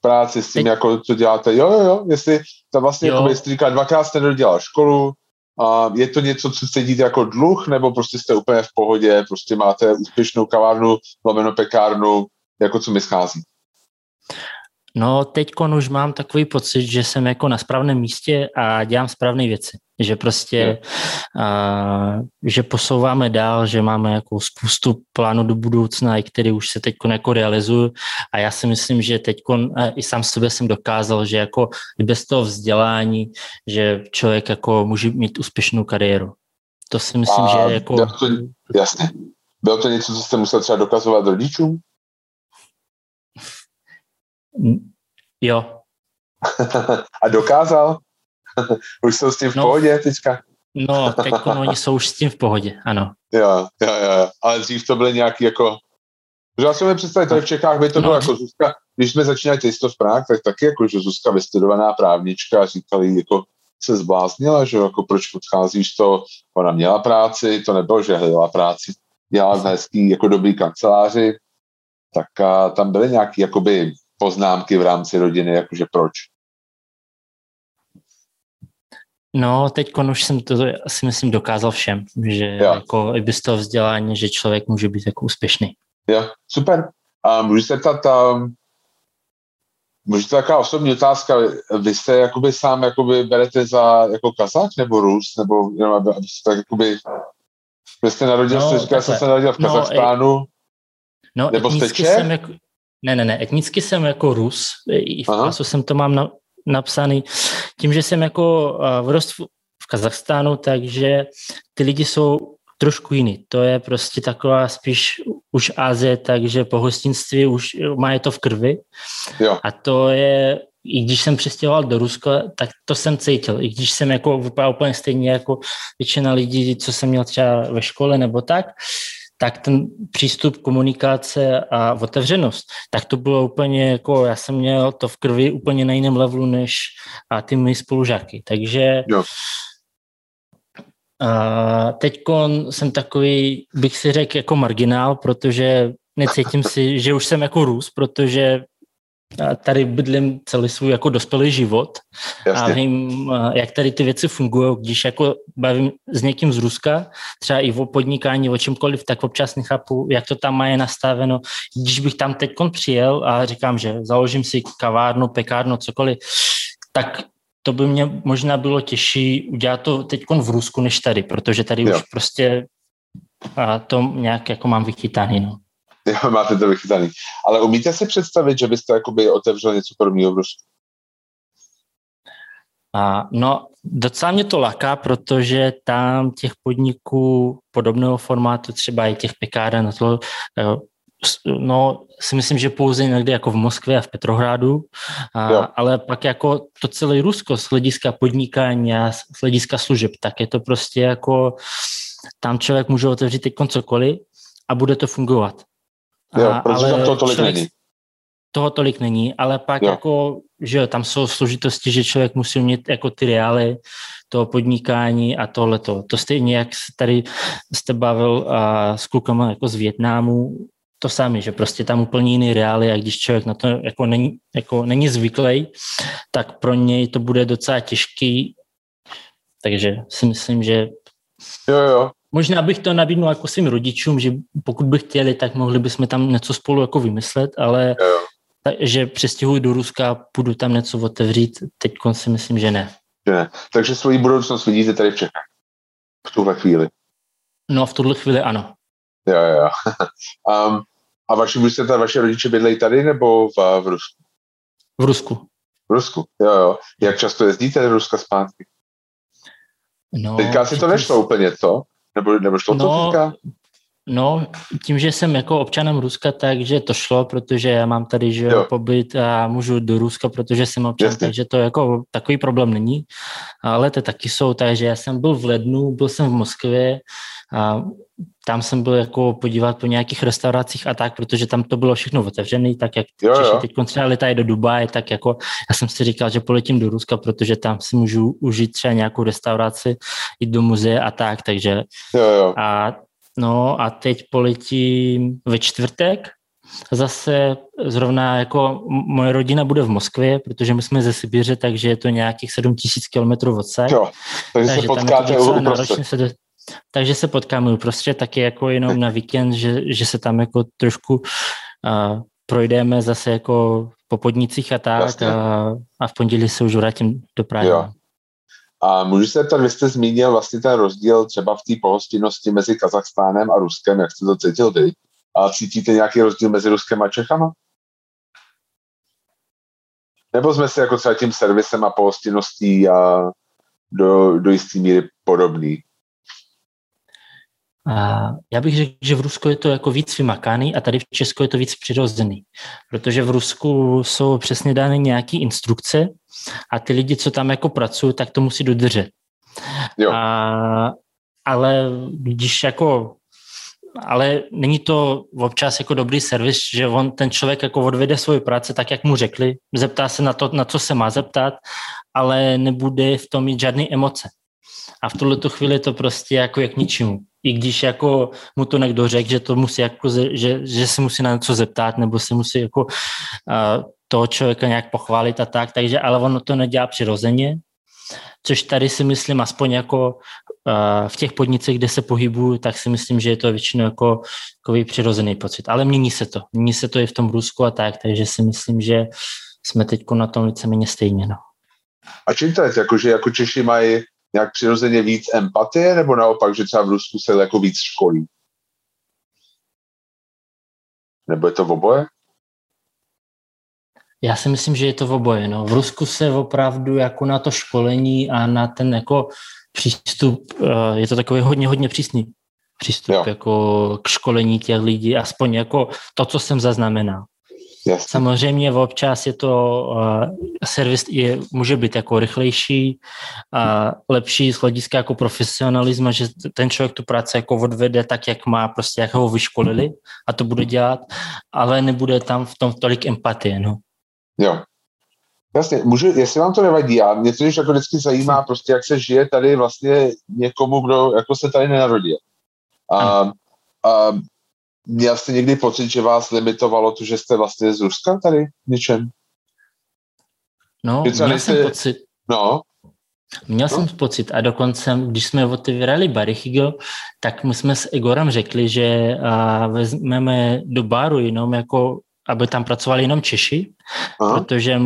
práci s tím, Teď... jako co děláte. Jo, jo, jo, jestli to vlastně, jo. jako jestli říká, dvakrát jste nedodělal školu, a je to něco, co cítíte jako dluh, nebo prostě jste úplně v pohodě, prostě máte úspěšnou kavárnu, lomeno pekárnu, jako co mi schází? No, teď už mám takový pocit, že jsem jako na správném místě a dělám správné věci. Že prostě, a, že posouváme dál, že máme jako spoustu plánů do budoucna, i který už se teď jako realizuju a já si myslím, že teď i sám sobě jsem dokázal, že jako bez toho vzdělání, že člověk jako může mít úspěšnou kariéru. To si myslím, a že jako... Jasně. Bylo to něco, co jste musel třeba dokazovat rodičům? Jo. A dokázal? už jsou s tím v no, pohodě teďka? no, teď oni jsou už s tím v pohodě, ano. Jo, jo, jo. Ale dřív to byly nějaký jako... Já si mi představit, tady v Čechách by to bylo no. jako Zuzka, když jsme začínali Taste of Prague, tak taky jako, že Zuzka vystudovaná právnička a říkali, jako se zbláznila, že jako proč odcházíš to, ona měla práci, to nebylo, že hledala práci, dělala v hezký, jako dobrý kanceláři, tak a tam byly nějaké jakoby poznámky v rámci rodiny, jakože proč. No, teď už jsem to asi myslím dokázal všem, že jo. jako i bez toho vzdělání, že člověk může být jako úspěšný. Jo, super. A můžu se ptat, um, můžu to taková osobní otázka, vy jste jakoby sám jakoby berete za jako kazák nebo Rus, nebo jenom aby, aby tak jakoby, vy jste narodil, no, jste říkal, jsem se narodil v no, Kazachstánu, no, nebo jste Čech? Jsem jako, ne, ne, ne, etnicky jsem jako Rus, i v pasu jsem to mám na, napsaný. Tím, že jsem jako vrost v, v Kazachstánu, takže ty lidi jsou trošku jiný. To je prostě taková spíš už Azie, takže po hostinství už má je to v krvi. Jo. A to je, i když jsem přestěhoval do Ruska, tak to jsem cítil. I když jsem jako vypadal úplně stejně jako většina lidí, co jsem měl třeba ve škole nebo tak, tak ten přístup komunikace a otevřenost, tak to bylo úplně jako, já jsem měl to v krvi úplně na jiném levelu než a ty mý spolužáky. Takže jo. A teď jsem takový, bych si řekl, jako marginál, protože necítím si, že už jsem jako Rus, protože tady bydlím celý svůj jako dospělý život Jasně. a vím, jak tady ty věci fungují. Když jako bavím s někým z Ruska, třeba i o podnikání, o čemkoliv, tak občas nechápu, jak to tam mají nastaveno. Když bych tam teď přijel a říkám, že založím si kavárnu, pekárnu, cokoliv, tak to by mě možná bylo těžší udělat to teď v Rusku než tady, protože tady jo. už prostě a to nějak jako mám vychytaný. No. Jo, máte to vychytaný. Ale umíte si představit, že byste jakoby otevřel něco podobného v Rusku? A, no, docela mě to laká, protože tam těch podniků podobného formátu, třeba i těch pekáren, na to, eh, no, si myslím, že pouze někde jako v Moskvě a v Petrohradu, a, ale pak jako to celé Rusko z hlediska podnikání a z hlediska služeb, tak je to prostě jako, tam člověk může otevřít teď cokoliv a bude to fungovat. Jo, protože ale tam to tolik člověk, není toho tolik není, ale pak jo. jako, že tam jsou složitosti, že člověk musí mít jako ty reály toho podnikání a tohleto. To stejně, jak tady jste bavil a, s klukama jako z Větnámu, to sami, že prostě tam úplně jiný reály a když člověk na to jako není, jako není zvyklý, tak pro něj to bude docela těžký. Takže si myslím, že jo, jo. Možná bych to nabídnul jako svým rodičům, že pokud by chtěli, tak mohli bychom tam něco spolu jako vymyslet, ale jo, že přestěhuji do Ruska a půjdu tam něco otevřít, teď si myslím, že ne. Že ne. Takže svoji budoucnost vidíte tady v Čechách. V tuhle chvíli. No, v tuhle chvíli ano. Jo, jo. um, a vaši, ta, vaše rodiče bydlejí tady nebo v, v Rusku? V Rusku. V Rusku, jo, jo. Jak často jezdíte do Ruska zpátky? No, teďka si to nešlo úplně, co? Nebo, nebo šlo no, to teďka? No, tím, že jsem jako občanem Ruska, takže to šlo, protože já mám tady že jo. pobyt a můžu do Ruska, protože jsem občan, Jasně. takže to jako takový problém není. Ale to taky jsou, takže já jsem byl v lednu, byl jsem v Moskvě a tam jsem byl jako podívat po nějakých restauracích a tak, protože tam to bylo všechno otevřené, tak jak jo, Češi jo. teď třeba letají do Dubaje, tak jako já jsem si říkal, že poletím do Ruska, protože tam si můžu užít třeba nějakou restauraci, jít do muzea a tak, takže jo, jo. a No a teď poletím ve čtvrtek. Zase zrovna jako moje rodina bude v Moskvě, protože my jsme ze Sibiře, takže je to nějakých 7 tisíc kilometrů od Jo, takže, takže se potkáte uprostřed. Se do, takže se potkáme uprostřed, taky jako jenom na víkend, že, že se tam jako trošku uh, projdeme zase jako po podnicích a tak a, a v pondělí se už vrátím do Prahy. Jo. A můžu se zeptat, vy jste zmínil vlastně ten rozdíl třeba v té pohostinnosti mezi Kazachstánem a Ruskem, jak jste to cítil vy? A cítíte nějaký rozdíl mezi Ruskem a Čechama? Nebo jsme si jako třeba tím servisem a pohostinností a do, do jisté míry podobný? A já bych řekl, že v Rusku je to jako víc vymakaný a tady v Česku je to víc přirozený, protože v Rusku jsou přesně dány nějaké instrukce a ty lidi, co tam jako pracují, tak to musí dodržet. Jo. A, ale když jako ale není to občas jako dobrý servis, že on, ten člověk jako odvede svoji práci tak, jak mu řekli, zeptá se na to, na co se má zeptat, ale nebude v tom mít žádné emoce. A v tuhle chvíli to prostě jako jak ničemu i když jako mu to někdo řekl, že to musí jako, že, že se musí na něco zeptat, nebo se musí jako uh, toho člověka nějak pochválit a tak, takže ale ono to nedělá přirozeně, což tady si myslím, aspoň jako uh, v těch podnicích, kde se pohybuju, tak si myslím, že je to většinou jako takový přirozený pocit. Ale mění se to. Mění se to i v tom Rusku a tak, takže si myslím, že jsme teď na tom víceméně stejně. No. A čím to je? Jako, že jako Češi mají nějak přirozeně víc empatie, nebo naopak, že třeba v Rusku se jako víc školí? Nebo je to v oboje? Já si myslím, že je to v oboje. No. V Rusku se opravdu jako na to školení a na ten jako přístup, eh, je to takový hodně, hodně přísný přístup jo. jako k školení těch lidí, aspoň jako to, co jsem zaznamenal. Jasně. Samozřejmě občas je to uh, servis je, může být jako rychlejší a lepší z hlediska jako profesionalismu, že ten člověk tu práci jako odvede tak, jak má, prostě jak ho vyškolili a to bude dělat, ale nebude tam v tom tolik empatie, no. Jo. Jasně, můžu, jestli vám to nevadí, já mě to jako vždycky zajímá, prostě jak se žije tady vlastně někomu, kdo jako se tady nenarodil. A, a Měl jste někdy pocit, že vás limitovalo to, že jste vlastně z Ruska tady něčem? No, měl nejste... jsem pocit. No. Měl no. jsem pocit a dokonce, když jsme otevírali Bary Higel, tak my jsme s Igorem řekli, že a, vezmeme do baru jenom jako aby tam pracovali jenom Češi, Aha. protože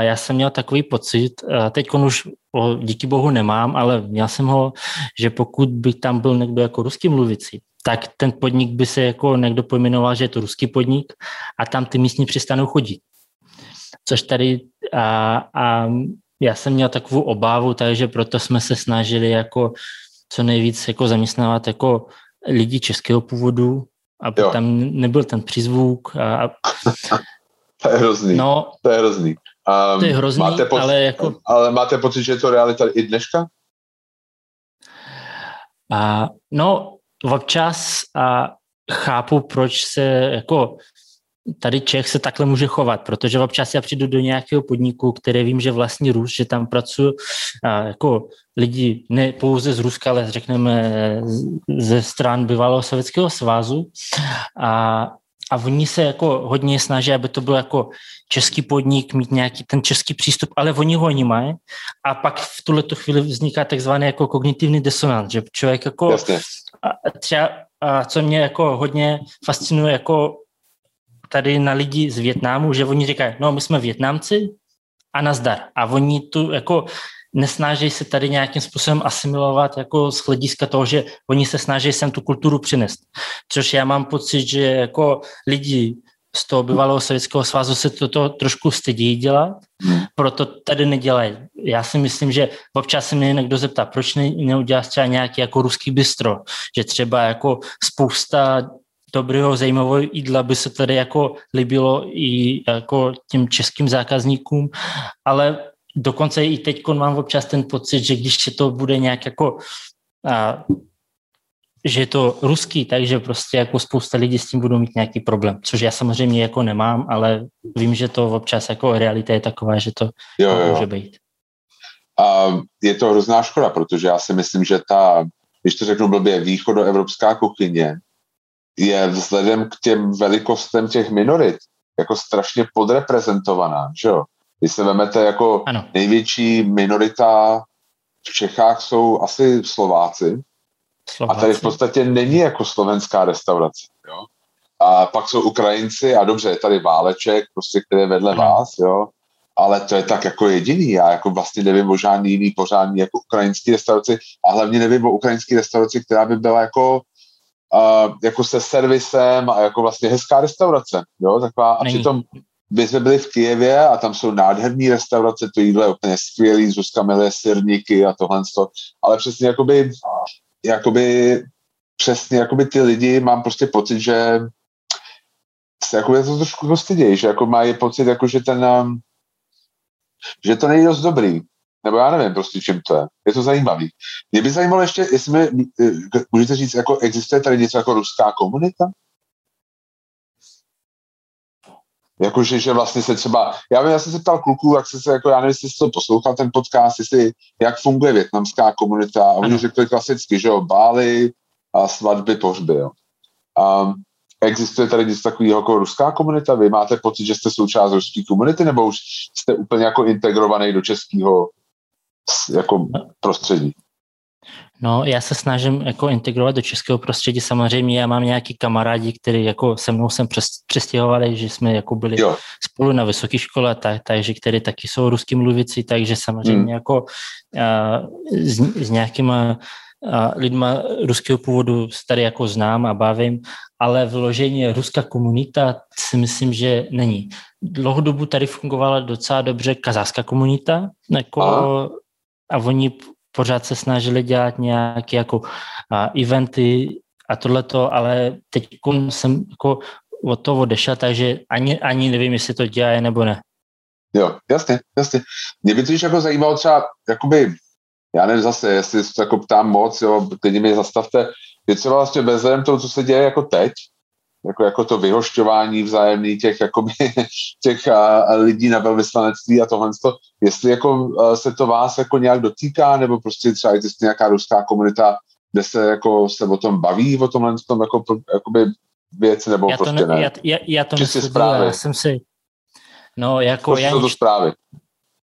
já jsem měl takový pocit, teď už o, díky bohu nemám, ale měl jsem ho, že pokud by tam byl někdo jako ruský mluvící, tak ten podnik by se jako někdo pojmenoval, že je to ruský podnik a tam ty místní přestanou chodit. Což tady a, a já jsem měl takovou obávu, takže proto jsme se snažili jako co nejvíc jako zaměstnávat jako lidi českého původu, aby jo. tam nebyl ten přízvuk. A, to je hrozný. No, to je hrozný. Um, to je hrozný, máte pocit, ale jako... Ale máte pocit, že je to realita i dneška? A, no, občas a chápu, proč se jako tady Čech se takhle může chovat, protože občas já přijdu do nějakého podniku, které vím, že vlastní Rus, že tam pracují jako lidi ne pouze z Ruska, ale řekneme ze stran bývalého Sovětského svazu a, a oni se jako hodně snaží, aby to byl jako český podnik, mít nějaký ten český přístup, ale oni ho ani mají. A pak v tuhle chvíli vzniká takzvaný jako kognitivní disonant, že člověk jako. A třeba, a co mě jako hodně fascinuje jako tady na lidi z Větnámu, že oni říkají, no my jsme Větnamci a nazdar. A oni tu jako nesnáží se tady nějakým způsobem asimilovat jako z hlediska toho, že oni se snaží sem tu kulturu přinést. Což já mám pocit, že jako lidi z toho bývalého sovětského svazu se toto trošku stydí dělat, proto tady nedělají. Já si myslím, že občas se mě někdo zeptá, proč ne, neuděláš třeba nějaký jako ruský bistro, že třeba jako spousta dobrého, zajímavého jídla by se tady jako líbilo i jako těm českým zákazníkům, ale dokonce i teď mám občas ten pocit, že když se to bude nějak jako a, že je to ruský, takže prostě jako spousta lidí s tím budou mít nějaký problém, což já samozřejmě jako nemám, ale vím, že to občas jako realita je taková, že to jo, jo. může být. A je to hrozná škoda, protože já si myslím, že ta, když to řeknu blbě, východoevropská kuchyně je vzhledem k těm velikostem těch minorit jako strašně podreprezentovaná, že jo? Když se vezmete jako ano. největší minorita v Čechách jsou asi Slováci, Slováci. A tady v podstatě není jako slovenská restaurace. Jo? A pak jsou Ukrajinci a dobře, je tady Váleček, prostě, který je vedle ano. vás, jo? ale to je tak jako jediný. Já jako vlastně nevím o žádný jiný pořádný jako ukrajinský restauraci a hlavně nevím o ukrajinský restauraci, která by byla jako uh, jako se servisem a jako vlastně hezká restaurace. Jo? Taková, a přitom my jsme byli v Kijevě a tam jsou nádherné restaurace, to jídlo je úplně skvělý, Zuzka miluje sirníky a tohle, ale přesně jakoby, jakoby přesně jakoby ty lidi, mám prostě pocit, že se jako to trošku stydějí, že jako mají pocit, jako že ten, um, že to není dost dobrý. Nebo já nevím prostě, čím to je. Je to zajímavý. Mě by zajímalo ještě, jestli mi, eh, můžete říct, jako existuje tady něco jako ruská komunita? Jakože, že vlastně se třeba, já vím, já jsem se ptal kluků, jak se, se jako, já nevím, jestli jste to poslouchal, ten podcast, jestli, jak funguje větnamská komunita, a oni řekli klasicky, že jo, bály a svatby, pohřby, jo. Um, existuje tady něco takového jako ruská komunita? Vy máte pocit, že jste součást ruské komunity, nebo už jste úplně jako integrovaný do českého jako prostředí? No, já se snažím jako integrovat do českého prostředí. Samozřejmě já mám nějaký kamarádi, kteří jako se mnou jsem přes, přestěhovali, že jsme jako byli jo. spolu na vysoké škole, tak, takže který taky jsou ruský mluvící, takže samozřejmě hmm. jako a, s, s nějakýma a, lidma ruského původu tady jako znám a bavím, ale vložení ruská komunita si myslím, že není. Dlouhodobu tady fungovala docela dobře kazáská komunita, jako a, a oni pořád se snažili dělat nějaké jako a, eventy a tohleto, ale teď jsem jako od toho odešel, takže ani, ani nevím, jestli to dělá nebo ne. Jo, jasně, jasně. Mě by to jako zajímalo třeba, jakoby, já nevím zase, jestli se jako ptám moc, jo, klidně mě zastavte, je třeba vlastně bez toho, co se děje jako teď, jako, jako to vyhošťování vzájemný těch, jakoby, těch a, lidí na velvyslanectví a tohle, jestli jako a, se to vás jako nějak dotýká, nebo prostě třeba existuje nějaká ruská komunita, kde se jako se o tom baví, o tomhle tom jako, jakoby věc, nebo já prostě to ne, ne. Já, já, já to nesleduji, já jsem si, no jako prostě já... Jsou to zprávy.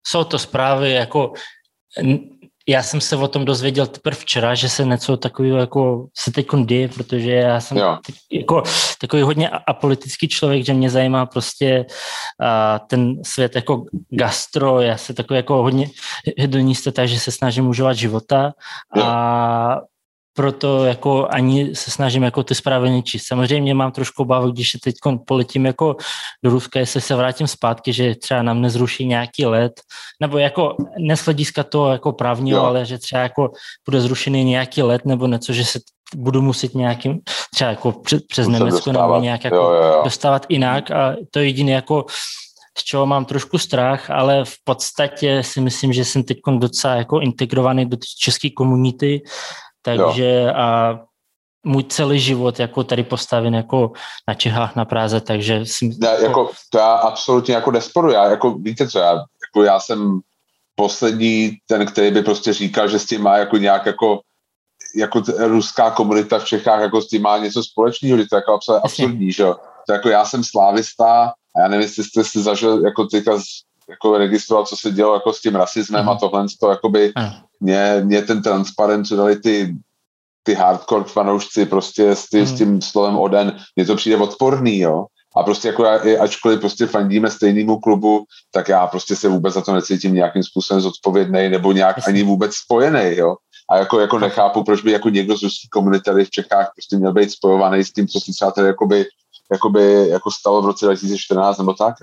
Jsou to zprávy, jako já jsem se o tom dozvěděl teprve včera, že se něco takového jako se teď děje, protože já jsem teď, jako takový hodně apolitický člověk, že mě zajímá prostě a, ten svět jako gastro, já se takový jako hodně hedonista, takže se snažím užívat života. A proto jako ani se snažím jako ty zprávy nečíst. Samozřejmě mám trošku obavu, když se teď poletím jako do Ruska, jestli se vrátím zpátky, že třeba nám nezruší nějaký let, nebo jako neslediska to jako právního, jo. ale že třeba jako bude zrušený nějaký let nebo něco, že se budu muset nějakým, třeba jako přes, přes Německo nebo nějak jako jo, jo, jo. dostávat jinak a to je jediné jako z čeho mám trošku strach, ale v podstatě si myslím, že jsem teď docela jako integrovaný do české komunity, takže jo. a můj celý život jako tady postaven jako na Čechách, na Praze, takže si... Ne, jako, to já absolutně jako nesporu, já jako, víte co, já, jako já jsem poslední ten, který by prostě říkal, že s tím má jako nějak jako jako ruská komunita v Čechách jako s tím má něco společného, že to je jako absurdní, že jo. To jako já jsem slávista a já nevím, jestli jste si zažil jako teďka jako registroval, co se dělo jako s tím rasismem mm. a tohle, to jakoby mě, mě ten transparent, co dali ty ty hardcore fanoušci prostě s, ty, mm. s mhm. tím slovem Oden, mně to přijde odporný, jo. A prostě jako já, ačkoliv prostě fandíme stejnému klubu, tak já prostě se vůbec za to necítím nějakým způsobem zodpovědný nebo nějak Jasně. ani vůbec spojený, jo. A jako, jako nechápu, proč by jako někdo z ruské komunity tady v Čechách prostě měl být spojovaný s tím, co se třeba tady jakoby, jakoby, jako stalo v roce 2014 nebo tak.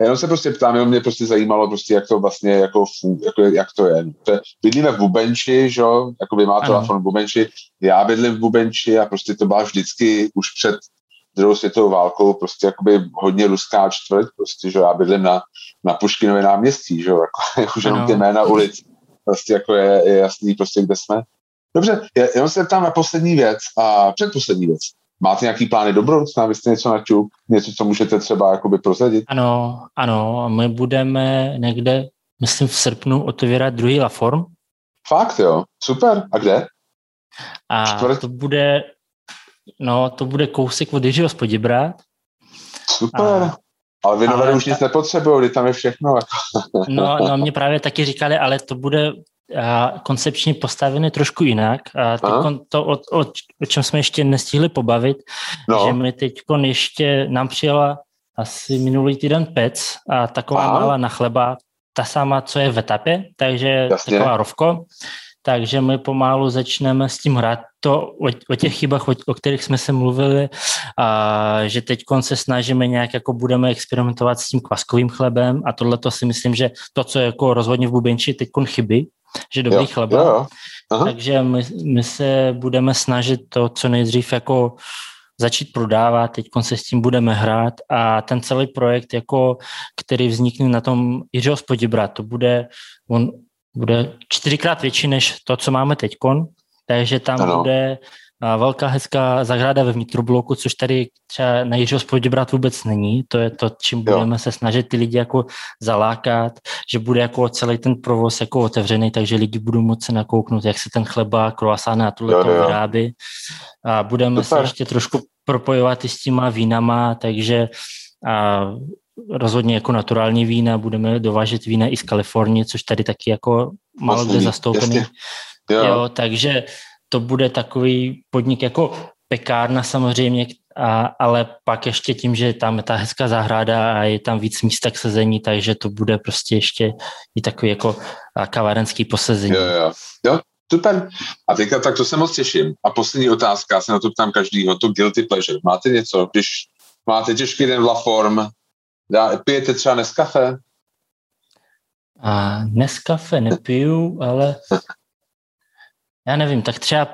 Jenom se prostě ptám, jenom mě prostě zajímalo prostě, jak to vlastně, jako, jako jak to je. Bydlíme v Bubenči, že jo, jako by má telefon v Bubenči, já bydlím v Bubenči a prostě to byla vždycky už před druhou světovou válkou prostě jakoby hodně ruská čtvrť, prostě, že já bydlím na, na Puškinově náměstí, že jo, jako, jako že jenom ty jména ulic, prostě jako je, je jasný prostě, kde jsme. Dobře, jenom se ptám na poslední věc a předposlední věc. Máte nějaký plány do budoucna? Vy jste něco načup? Něco, co můžete třeba jakoby prozradit? Ano, ano. My budeme někde, myslím v srpnu, otevírat druhý La Form. Fakt jo? Super. A kde? A Čtvrt? to bude, no, to bude kousek od Jiřího Spodibrat. Super. A, ale vy nové už nic nepotřebují, tam je všechno. no, no, mě právě taky říkali, ale to bude koncepčně postavený trošku jinak. A teď to, o, o, o čem jsme ještě nestihli pobavit, no. že my teď ještě nám přijela asi minulý týden pec a taková Aha. malá na chleba, ta sama, co je v etapě, takže Jasně. taková rovko. Takže my pomalu začneme s tím hrát to o, o těch chybách, o, o kterých jsme se mluvili, a že teď se snažíme nějak jako budeme experimentovat s tím kvaskovým chlebem a tohle to si myslím, že to, co je jako rozhodně v Bubenči teď chybí, že dobrý jo, chleba. Jo, jo. Aha. Takže my, my se budeme snažit to co nejdřív jako začít prodávat, teď se s tím budeme hrát a ten celý projekt, jako, který vznikne na tom Jiřího Spodibra, to bude, on bude čtyřikrát větší než to, co máme teď, takže tam ano. bude velká hezká zahrada ve vnitrobloku, což tady třeba na Jiřího brát vůbec není. To je to, čím jo. budeme se snažit ty lidi jako zalákat, že bude jako celý ten provoz jako otevřený, takže lidi budou moci nakouknout, jak se ten chleba, croissant a tohle to vyrábí. A budeme Super. se ještě trošku propojovat i s těma vínama, takže a rozhodně jako naturální vína, budeme dovážet vína i z Kalifornie, což tady taky jako málo kde zastoupený. Jo. jo, takže to bude takový podnik jako pekárna samozřejmě, a, ale pak ještě tím, že tam je ta hezká zahrada a je tam víc místa k sezení, takže to bude prostě ještě i takový jako kavárenský posezení. Jo, jo. jo, super. A teďka tak to se moc těším. A poslední otázka, se na to ptám každýho, to guilty pleasure. Máte něco, když máte těžký den v La Form, dá, pijete třeba Nescafe? A Nescafe nepiju, ale já nevím, tak třeba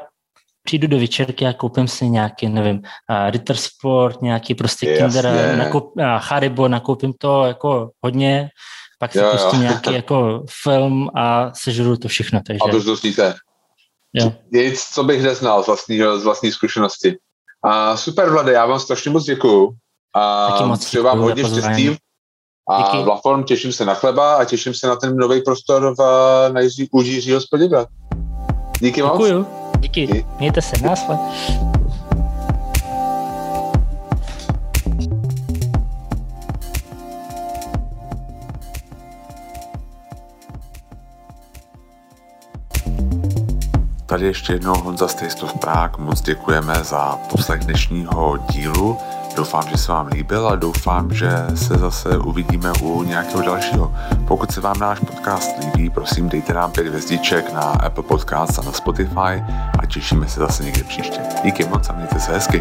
přijdu do večerky a koupím si nějaký, nevím, Ritter Sport, nějaký prostě yes, Kinder, nakoup, uh, Haribo, nakoupím to jako hodně, pak si jo, pustím jo. nějaký jako film a sežru to všechno. Takže... A to dostíte. Nic, co bych neznal z vlastní, z vlastní zkušenosti. A super, Vlade, já vám strašně moc děkuju. A Taky moc přeju vám hodně štěstí. A Díky. v Form těším se na chleba a těším se na ten nový prostor v, na Jiří, u Jiřího. Díky moc. Děkuju. Díky. Díky. Mějte se. Násle. Tady ještě jednou Honza Stejstov Prák, moc děkujeme za poslech dnešního dílu. Doufám, že se vám líbil a doufám, že se zase uvidíme u nějakého dalšího. Pokud se vám náš podcast líbí, prosím dejte nám pět hvězdiček na Apple Podcast a na Spotify a těšíme se zase někde příště. Díky moc a mějte se hezky.